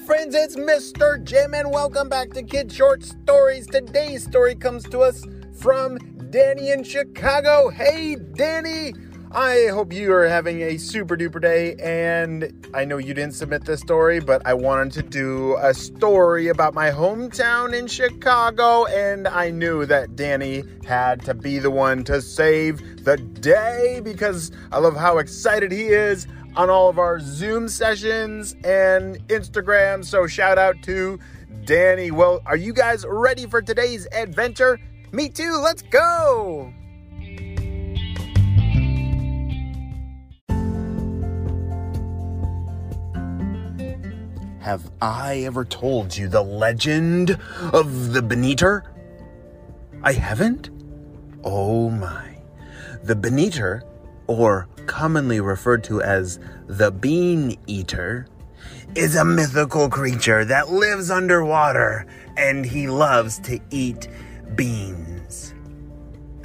friends, it's Mr. Jim, and welcome back to Kid Short Stories. Today's story comes to us from Danny in Chicago. Hey, Danny! I hope you are having a super duper day, and I know you didn't submit this story, but I wanted to do a story about my hometown in Chicago, and I knew that Danny had to be the one to save the day because I love how excited he is on all of our Zoom sessions and Instagram. So shout out to Danny. Well, are you guys ready for today's adventure? Me too. Let's go. Have I ever told you the legend of the Beneater? I haven't? Oh my. The Beneater or commonly referred to as the bean eater, is a mythical creature that lives underwater and he loves to eat beans.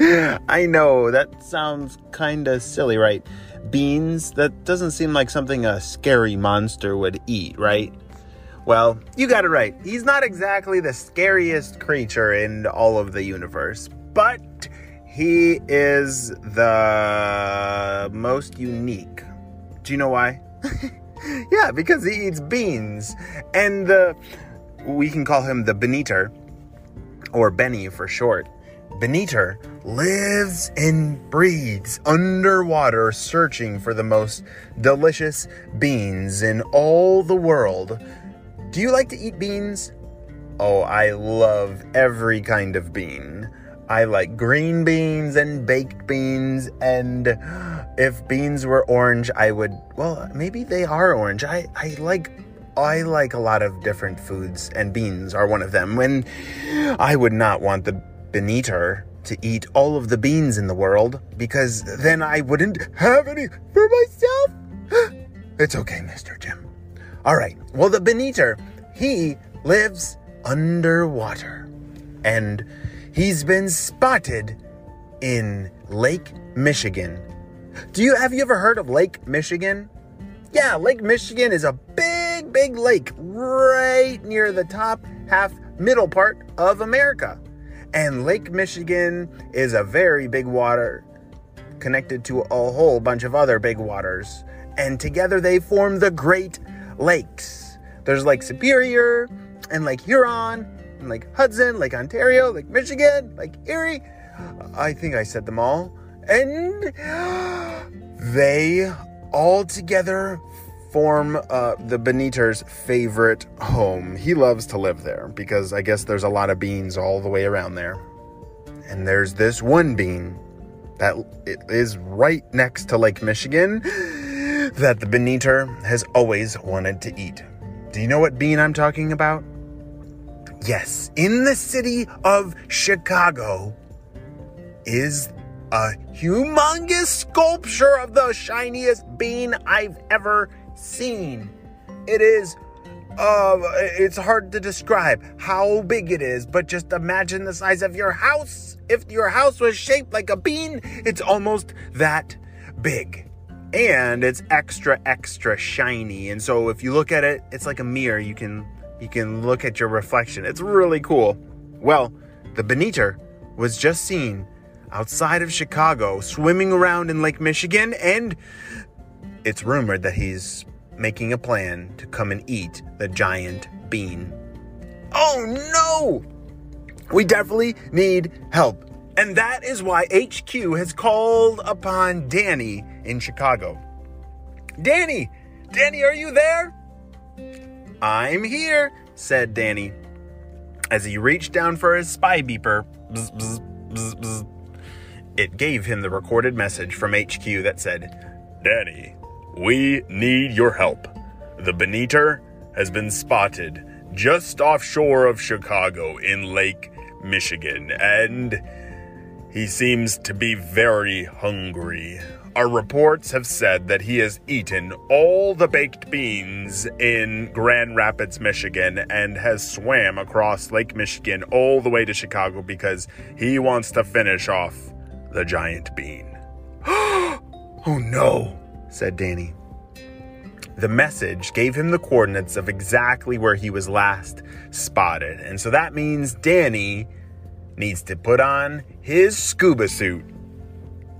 I know, that sounds kinda silly, right? Beans? That doesn't seem like something a scary monster would eat, right? Well, you got it right. He's not exactly the scariest creature in all of the universe, but he is the most unique. Do you know why? yeah, because he eats beans. And the we can call him the Beneater or Benny for short. Beneater lives and breathes underwater searching for the most delicious beans in all the world. Do you like to eat beans? Oh, I love every kind of bean. I like green beans and baked beans. And if beans were orange, I would, well, maybe they are orange. I, I like. I like a lot of different foods, and beans are one of them. When I would not want the Beneater to eat all of the beans in the world because then I wouldn't have any for myself. it's okay, Mr. Jim. All right. Well, the Beneater, he lives underwater. And He's been spotted in Lake Michigan. Do you have you ever heard of Lake Michigan? Yeah, Lake Michigan is a big, big lake right near the top half middle part of America. And Lake Michigan is a very big water connected to a whole bunch of other big waters. And together they form the Great Lakes. There's Lake Superior and Lake Huron like Hudson, Lake Ontario, Lake Michigan, Lake Erie. I think I said them all. And they all together form uh, the Beneater's favorite home. He loves to live there because I guess there's a lot of beans all the way around there. And there's this one bean that is right next to Lake Michigan that the Beneater has always wanted to eat. Do you know what bean I'm talking about? Yes, in the city of Chicago is a humongous sculpture of the shiniest bean I've ever seen. It is uh, it's hard to describe how big it is, but just imagine the size of your house. If your house was shaped like a bean, it's almost that big. And it's extra, extra shiny. And so if you look at it, it's like a mirror. You can you can look at your reflection. It's really cool. Well, the Beneater was just seen outside of Chicago swimming around in Lake Michigan, and it's rumored that he's making a plan to come and eat the giant bean. Oh no! We definitely need help. And that is why HQ has called upon Danny in Chicago. Danny! Danny, are you there? I'm here, said Danny. As he reached down for his spy beeper, bzz, bzz, bzz, it gave him the recorded message from HQ that said, Danny, we need your help. The Beneater has been spotted just offshore of Chicago in Lake Michigan, and he seems to be very hungry. Our reports have said that he has eaten all the baked beans in Grand Rapids, Michigan, and has swam across Lake Michigan all the way to Chicago because he wants to finish off the giant bean. oh no, said Danny. the message gave him the coordinates of exactly where he was last spotted. And so that means Danny needs to put on his scuba suit.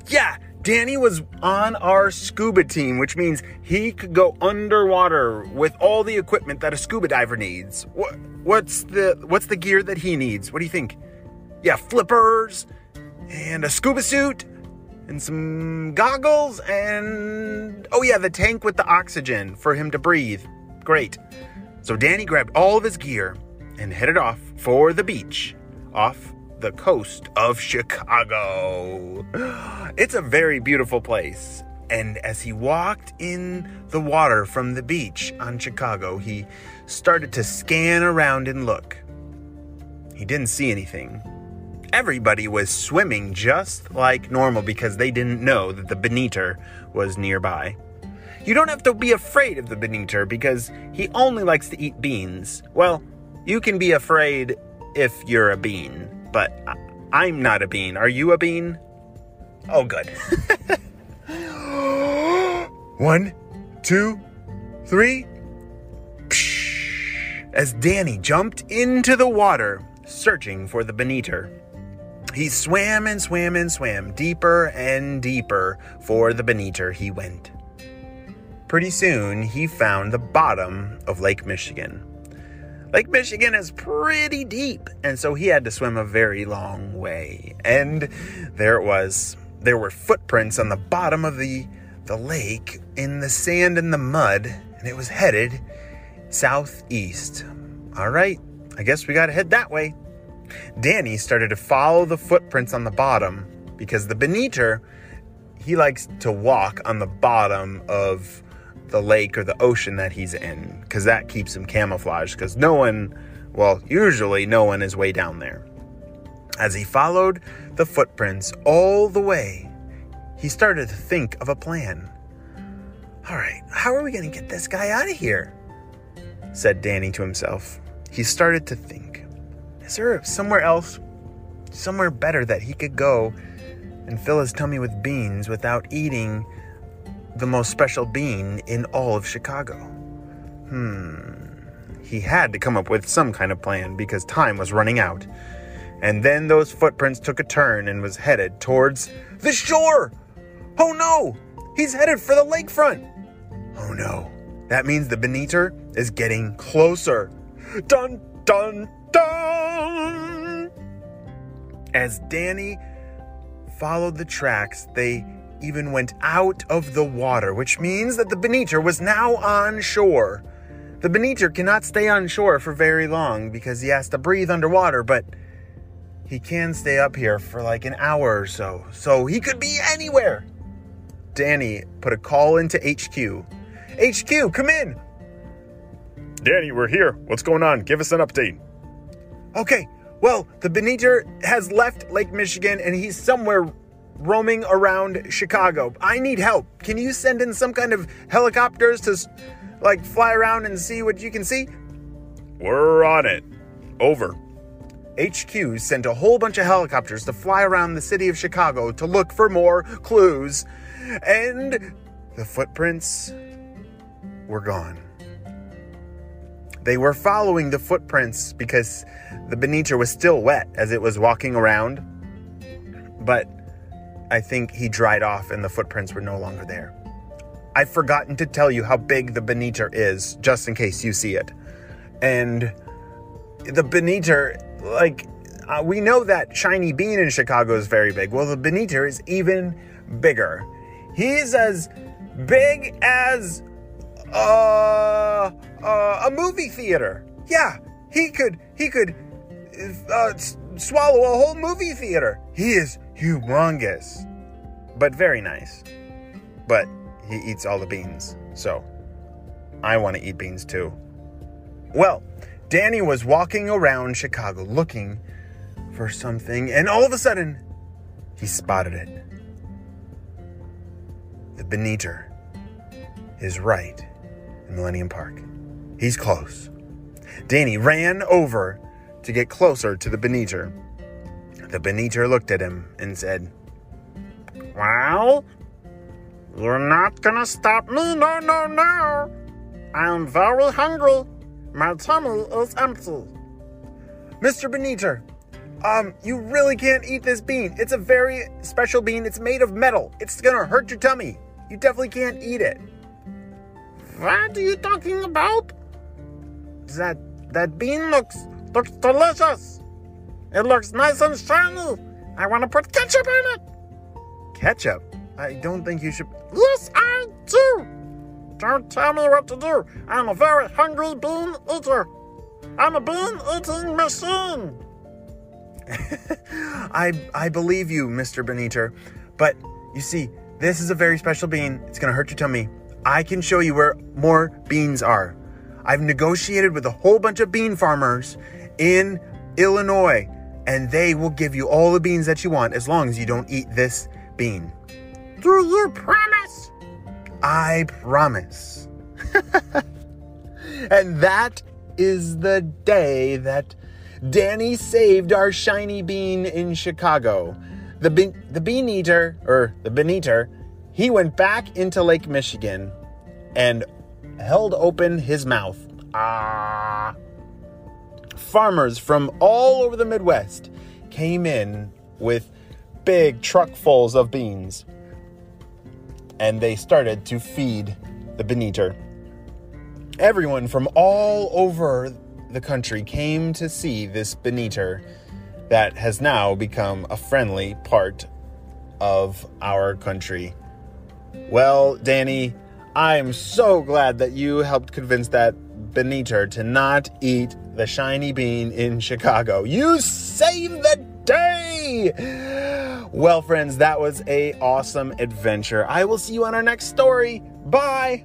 Yeah, Danny was on our scuba team, which means he could go underwater with all the equipment that a scuba diver needs. What, what's the what's the gear that he needs? What do you think? Yeah, flippers and a scuba suit and some goggles and oh yeah, the tank with the oxygen for him to breathe. Great. So Danny grabbed all of his gear and headed off for the beach off the coast of Chicago. It's a very beautiful place. And as he walked in the water from the beach on Chicago, he started to scan around and look. He didn't see anything. Everybody was swimming just like normal because they didn't know that the Boniter was nearby. You don't have to be afraid of the Boniter because he only likes to eat beans. Well, you can be afraid if you're a bean but I'm not a bean. Are you a bean? Oh, good. One, two, three. As Danny jumped into the water, searching for the Boniter. He swam and swam and swam, deeper and deeper for the Boniter he went. Pretty soon, he found the bottom of Lake Michigan. Lake Michigan is pretty deep, and so he had to swim a very long way. And there it was. There were footprints on the bottom of the the lake in the sand and the mud, and it was headed southeast. All right, I guess we got to head that way. Danny started to follow the footprints on the bottom because the Boniter, he likes to walk on the bottom of the lake or the ocean that he's in because that keeps him camouflaged because no one, well, usually no one is way down there. As he followed the footprints all the way, he started to think of a plan. All right, how are we going to get this guy out of here? said Danny to himself. He started to think Is there somewhere else, somewhere better that he could go and fill his tummy with beans without eating the most special being in all of Chicago. Hmm. He had to come up with some kind of plan because time was running out. And then those footprints took a turn and was headed towards the shore. Oh no! He's headed for the lakefront. Oh no. That means the Boniter is getting closer. Dun dun dun! As Danny followed the tracks, they even went out of the water, which means that the Boniter was now on shore. The Boniter cannot stay on shore for very long because he has to breathe underwater, but he can stay up here for like an hour or so. So he could be anywhere. Danny put a call into HQ. HQ, come in. Danny, we're here. What's going on? Give us an update. Okay, well, the Boniter has left Lake Michigan and he's somewhere roaming around Chicago. I need help. Can you send in some kind of helicopters to like fly around and see what you can see? We're on it. Over. HQ sent a whole bunch of helicopters to fly around the city of Chicago to look for more clues. And the footprints were gone. They were following the footprints because the Boniter was still wet as it was walking around. But I think he dried off and the footprints were no longer there. I've forgotten to tell you how big the Boniter is, just in case you see it. And the Boniter, like, uh, we know that Shiny Bean in Chicago is very big. Well, the Boniter is even bigger. He's as big as uh, uh, a movie theater. Yeah, he could he could uh, swallow a whole movie theater. He is humongous, but very nice. But he eats all the beans, so I want to eat beans too. Well, Danny was walking around Chicago looking for something, and all of a sudden, he spotted it. The Boniter is right in Millennium Park. He's close. Danny ran over to get closer to the Boniter. The Boniter looked at him and said, Well, you're not gonna stop me, no, no, no. I'm very hungry. My tummy is empty. Mr. Beniter, um, you really can't eat this bean. It's a very special bean. It's made of metal. It's gonna hurt your tummy. You definitely can't eat it. What are you talking about? That that bean looks looks delicious. It looks nice and shiny. I want to put ketchup on it. Ketchup? I don't think you should. Yes, I do. Don't tell me what to do. I'm a very hungry bean eater. I'm a bean eating machine. I I believe you, Mr. Beniter. But you see, this is a very special bean. It's gonna hurt your tummy. I can show you where more beans are. I've negotiated with a whole bunch of bean farmers in Illinois, and they will give you all the beans that you want as long as you don't eat this bean. Do you promise? I promise. and that is the day that Danny saved our shiny bean in Chicago. The, be- the bean eater, or the bean eater, he went back into Lake Michigan and held open his mouth. Ah. Farmers from all over the Midwest came in with big truckfuls of beans and they started to feed the bean eater. Everyone from all over the country came to see this bean eater that has now become a friendly part of our country. Well, Danny, I'm so glad that you helped convince that bean eater to not eat the shiny bean in Chicago. You saved the day! Well, friends, that was a awesome adventure. I will see you on our next story. Bye!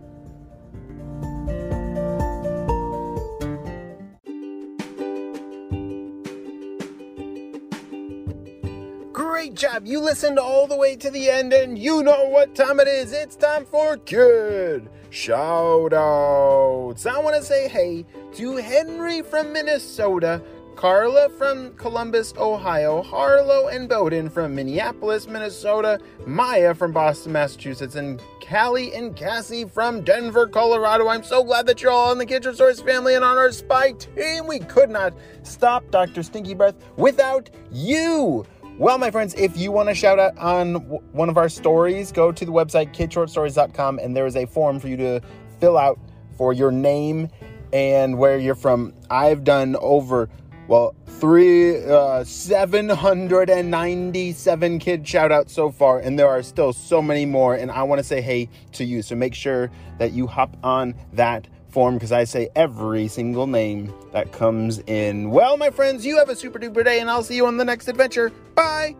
Job. You listened all the way to the end and you know what time it is. It's time for Kid Shout Outs. I want to say hey to Henry from Minnesota, Carla from Columbus, Ohio, Harlow and Bowden from Minneapolis, Minnesota, Maya from Boston, Massachusetts, and Callie and Cassie from Denver, Colorado. I'm so glad that you're all in the Kitchen Source family and on our spy team. We could not stop Dr. Stinky Breath without you. Well, my friends, if you want to shout out on w- one of our stories, go to the website kidshortstories.com and there is a form for you to fill out for your name and where you're from. I've done over, well, three, uh, 797 kid shout outs so far, and there are still so many more. And I want to say hey to you. So make sure that you hop on that form because I say every single name that comes in. Well, my friends, you have a super duper day, and I'll see you on the next adventure. Bye.